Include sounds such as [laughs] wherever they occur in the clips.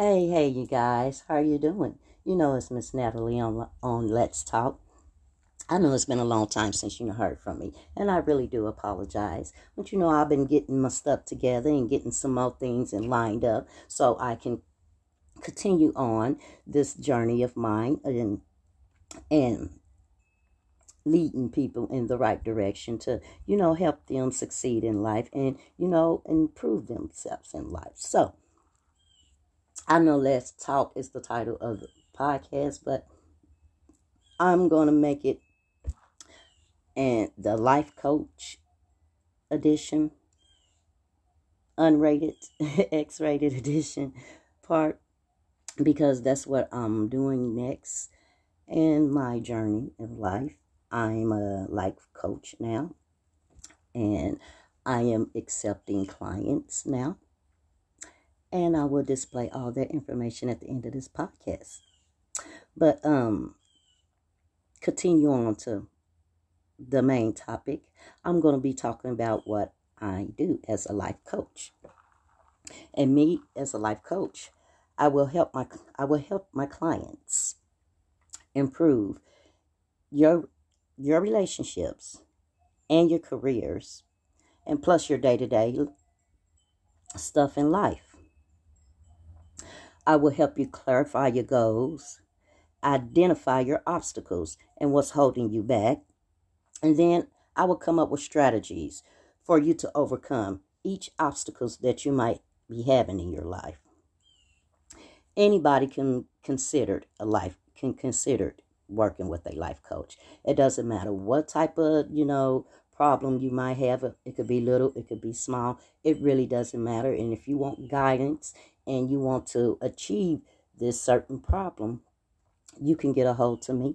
Hey, hey, you guys, how are you doing? You know it's Miss Natalie on on Let's Talk. I know it's been a long time since you heard from me, and I really do apologize. But you know I've been getting my stuff together and getting some more things and lined up so I can continue on this journey of mine and and leading people in the right direction to you know help them succeed in life and you know improve themselves in life. So I know Let's Talk is the title of the podcast, but I'm going to make it and the life coach edition, unrated, [laughs] X rated edition part, because that's what I'm doing next in my journey of life. I'm a life coach now, and I am accepting clients now and I will display all that information at the end of this podcast. But um continue on to the main topic. I'm going to be talking about what I do as a life coach. And me as a life coach, I will help my I will help my clients improve your your relationships and your careers and plus your day-to-day stuff in life. I will help you clarify your goals, identify your obstacles and what's holding you back. And then I will come up with strategies for you to overcome each obstacles that you might be having in your life. Anybody can considered a life can considered working with a life coach. It doesn't matter what type of, you know, problem you might have. Uh, it could be little, it could be small. It really doesn't matter. And if you want guidance and you want to achieve this certain problem, you can get a hold to me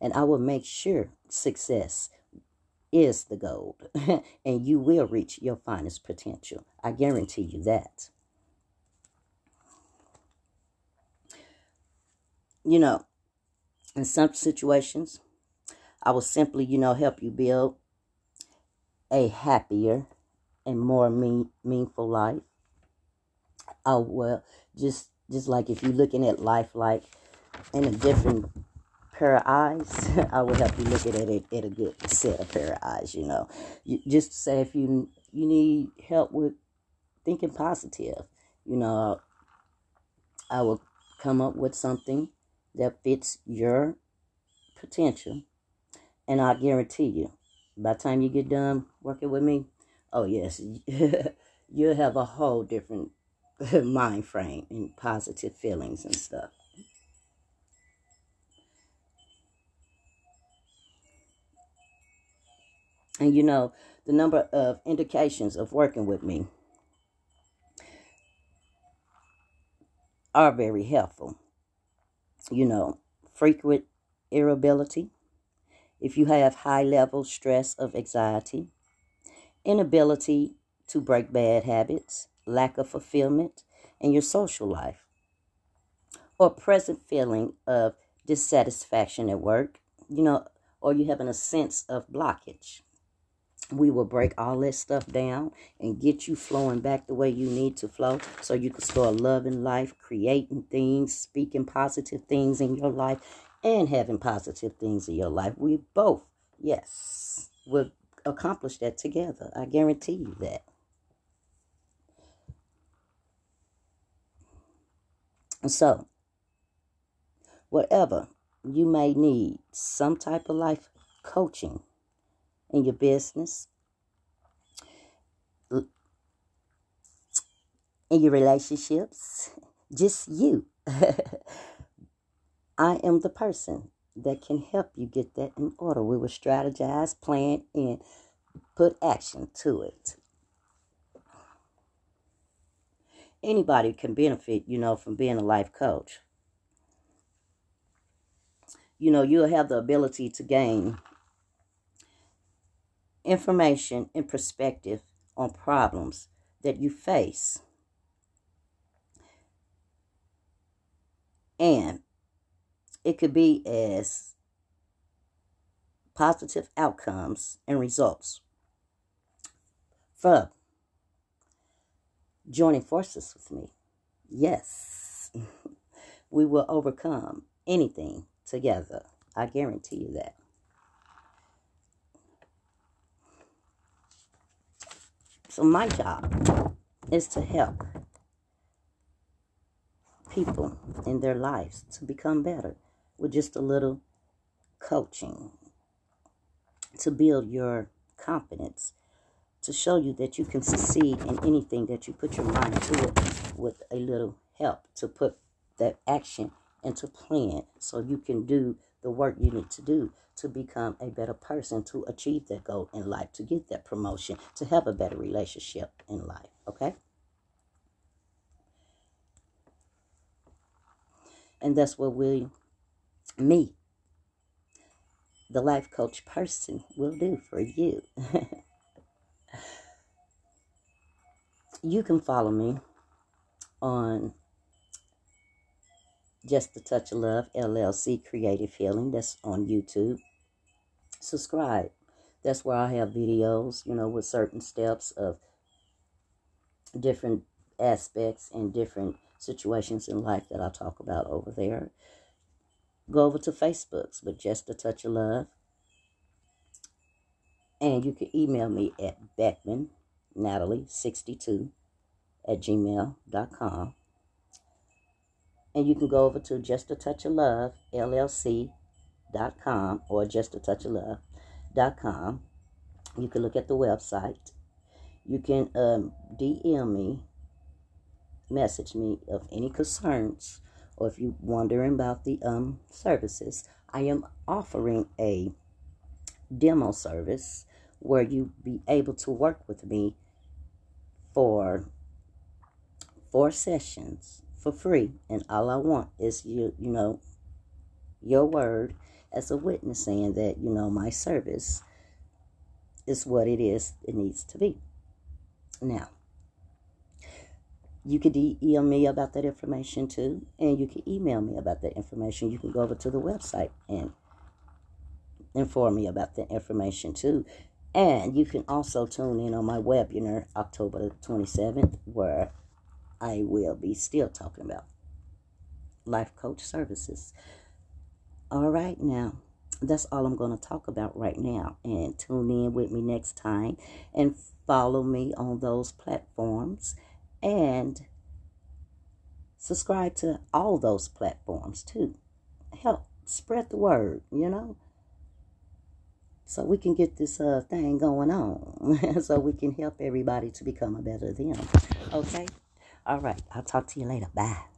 and I will make sure success is the goal [laughs] and you will reach your finest potential. I guarantee you that. You know, in some situations, I will simply, you know, help you build a happier and more mean, meaningful life. Oh well just just like if you're looking at life like in a different pair of eyes [laughs] i would help you look at it at a good set of pair of eyes you know. You, just say if you you need help with thinking positive you know i will come up with something that fits your potential and i guarantee you by the time you get done working with me oh yes [laughs] you'll have a whole different [laughs] mind frame and positive feelings and stuff. And you know, the number of indications of working with me are very helpful. You know, frequent irritability, if you have high level stress of anxiety, inability to break bad habits, lack of fulfillment in your social life, or present feeling of dissatisfaction at work, you know, or you having a sense of blockage. We will break all that stuff down and get you flowing back the way you need to flow so you can start loving life, creating things, speaking positive things in your life, and having positive things in your life. We both, yes, will accomplish that together. I guarantee you that. So, whatever you may need, some type of life coaching in your business, in your relationships, just you. [laughs] I am the person that can help you get that in order. We will strategize, plan, and put action to it. anybody can benefit, you know, from being a life coach. You know, you'll have the ability to gain information and perspective on problems that you face. And it could be as positive outcomes and results for joining forces with me. Yes. [laughs] we will overcome anything together. I guarantee you that. So, my job is to help people in their lives to become better with just a little coaching to build your confidence, to show you that you can succeed in anything that you put your mind to it with a little help to put that action into plan so you can do the work you need to do to become a better person, to achieve that goal in life, to get that promotion, to have a better relationship in life. Okay? And that's what we, me, the life coach person, will do for you. [laughs] you can follow me on Just a Touch of Love LLC Creative Healing. That's on YouTube. Subscribe. That's where I have videos, you know, with certain steps of different aspects and different situations in life that I talk about over there. Go over to Facebook's with Just a Touch of Love. And you can email me at Beckman Natalie 62 at gmail.com. And you can go over to Just a Touch of Love LLC.com or Just a Touch of Love.com. You can look at the website. You can um, DM me message me of any concerns or if you're wondering about the um, services, I am offering a demo service where you be able to work with me for four sessions for free. And all I want is you you know your word as a witness saying that you know my service is what it is it needs to be. Now you could email me about that information too, and you can email me about that information. You can go over to the website and inform me about that information too. And you can also tune in on my webinar October 27th, where I will be still talking about life coach services. All right, now that's all I'm going to talk about right now. And tune in with me next time and follow me on those platforms and subscribe to all those platforms too. Help spread the word, you know, so we can get this uh, thing going on, [laughs] so we can help everybody to become a better them. Okay? All right. I'll talk to you later. Bye.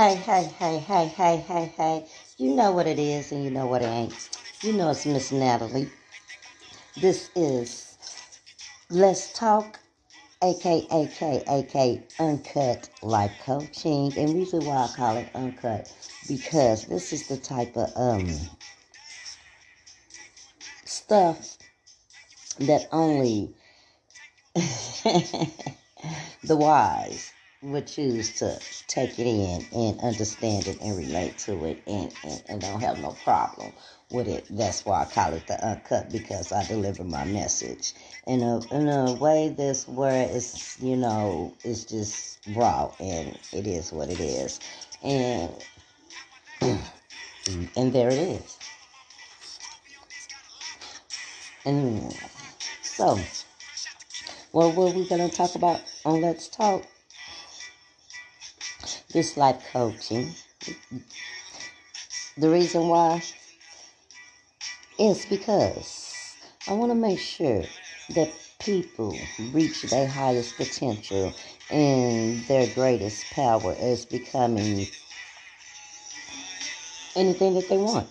Hey, hey, hey, hey, hey, hey, hey. You know what it is and you know what it ain't. You know it's Miss Natalie. This is Let's Talk, aka, aka, aka Uncut Life Coaching. And reason why I call it Uncut, because this is the type of um stuff that only [laughs] the wise would choose to take it in and understand it and relate to it and, and, and don't have no problem with it. That's why I call it the uncut because I deliver my message. In a in a way this where it's you know it's just raw and it is what it is. And [clears throat] and there it is. And so well what we're gonna talk about on let's talk this life coaching. The reason why is because I want to make sure that people reach their highest potential and their greatest power is becoming anything that they want,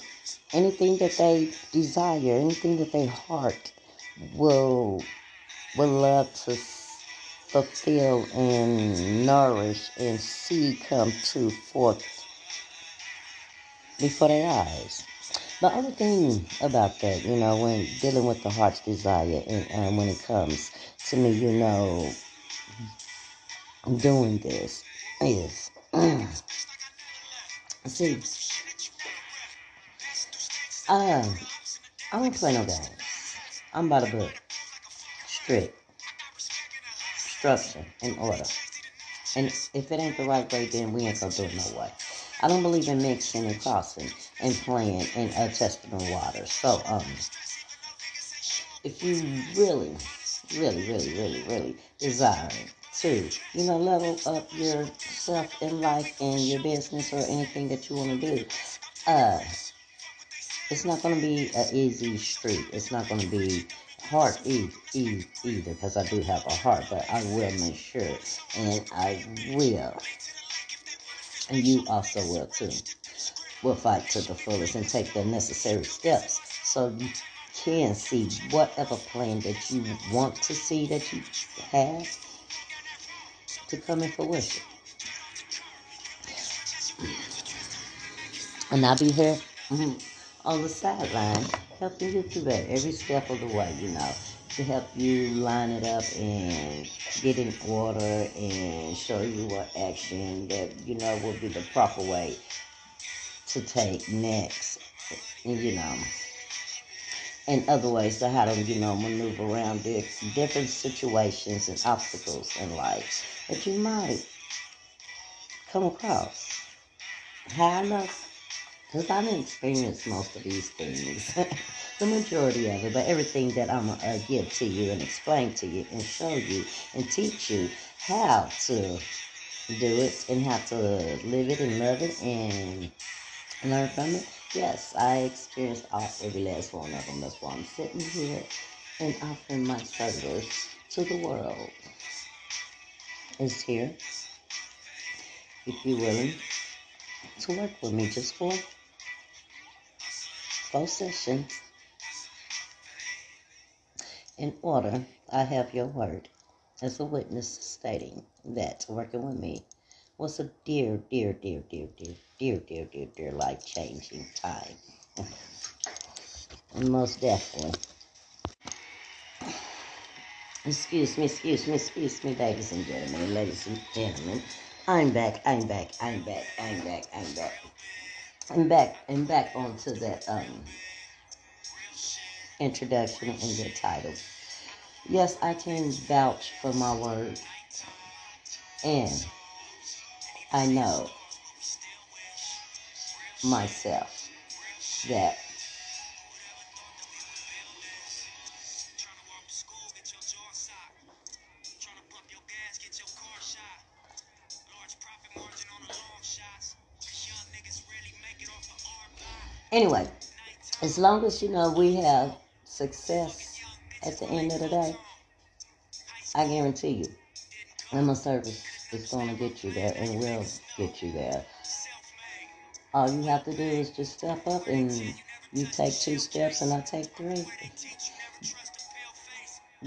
anything that they desire, anything that their heart will will love to fulfill and nourish and see come to forth before their eyes. The only thing about that, you know, when dealing with the heart's desire and um, when it comes to me, you know, I'm doing this is [clears throat] See, uh, I don't play no games. I'm by the book. Strict. Structure and order. And if it ain't the right way, then we ain't gonna do it no way. I don't believe in mixing and crossing and playing and uh, testing the water. So, um, if you really, really, really, really, really desire to, you know, level up yourself in life and your business or anything that you want to do, uh, it's not to be an easy street. It's not to be e- e- either because I do have a heart, but I will make sure and I will, and you also will too, will fight to the fullest and take the necessary steps so you can see whatever plan that you want to see that you have to come in fruition. And I'll be here mhm, on the sideline helping you get through that every step of the way, you know, to help you line it up and get in order and show you what action that, you know, will be the proper way to take next. You know, and other ways to how to, you know, maneuver around di- different situations and obstacles in life that you might come across. How I? Because I've experienced most of these things, [laughs] the majority of it, but everything that I'm going to uh, give to you and explain to you and show you and teach you how to do it and how to live it and love it and learn from it. Yes, I experienced all every last one of them. That's why I'm sitting here and offering my service to the world. Is here if you're willing to work with me just for four sessions. In order, I have your word as a witness stating that working with me was a dear, dear, dear, dear, dear, dear, dear, dear, dear life changing time. Most definitely. Excuse me, excuse me, excuse me, ladies and gentlemen, ladies and gentlemen. I'm back, I'm back, I'm back, I'm back, I'm back. I'm back, I'm back onto that um introduction and the title. Yes, I can vouch for my word. And I know myself that anyway, as long as you know we have success at the end of the day, I guarantee you, my service is going to get you there and will get you there. All you have to do is just step up and you take two steps and I take three.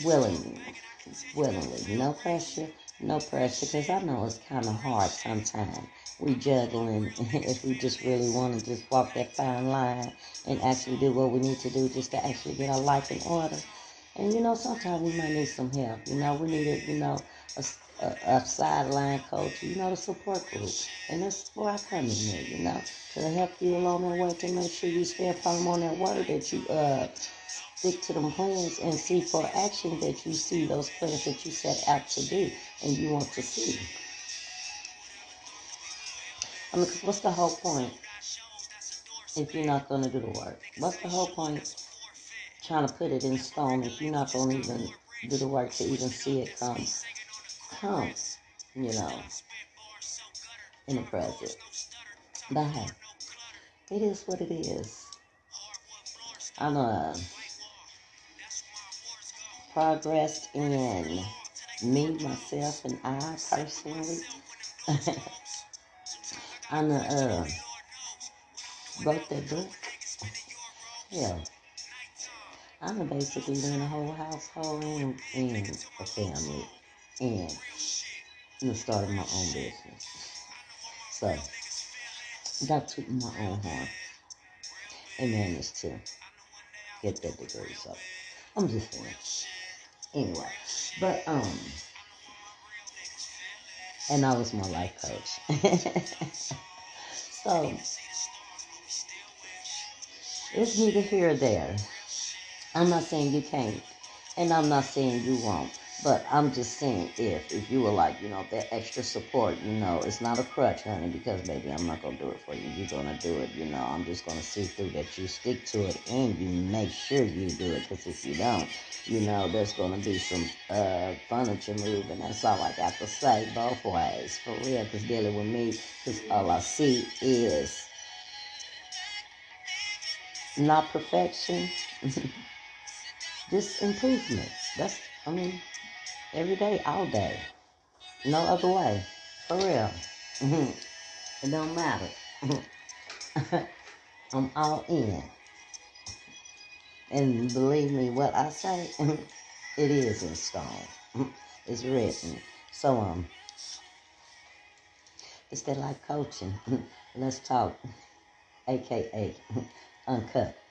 Willingly, willingly, no pressure, no pressure, because I know it's kind of hard sometimes. We juggling [laughs] if we just really want to just walk that fine line and actually do what we need to do just to actually get our life in order. And you know, sometimes we might need some help. You know, we need a, you know, a, a, a sideline coach, you know, the support group. And that's where I come in there, you know, to help you along that way to make sure you stay firm on that word that you uh stick to them plans and see for action that you see those plans that you set out to do and you want to see. I mean, what's the whole point if you're not going to do the work? What's the whole point trying to put it in stone if you're not going to even do the work to even see it come, come, you know, in the present? But hey, it is what it is. I'm uh, progressed in me, myself, and I personally. [laughs] I'm a, uh, wrote that book. Yeah, I'm basically doing a whole household and, and a family and you know, starting my own business. So, got to my own horn and managed to get that degree. So, I'm just saying. Anyway, but, um, and I was my life coach. [laughs] So it's neither here or there. I'm not saying you can't, and I'm not saying you won't. But I'm just saying if if you were like, you know, that extra support, you know, it's not a crutch, honey, because baby, I'm not gonna do it for you. You're gonna do it, you know. I'm just gonna see through that you stick to it and you make sure you do it. Because if you don't, you know, there's gonna be some uh, furniture moving. That's all I got to say, both ways, for real. Because dealing with me, because all I see is not perfection, [laughs] just improvement. That's, I mean. Every day, all day. No other way. For real. [laughs] It don't matter. [laughs] I'm all in. And believe me, what I say, [laughs] it is in stone. It's written. So, um, it's that like coaching. Let's talk. AKA, uncut.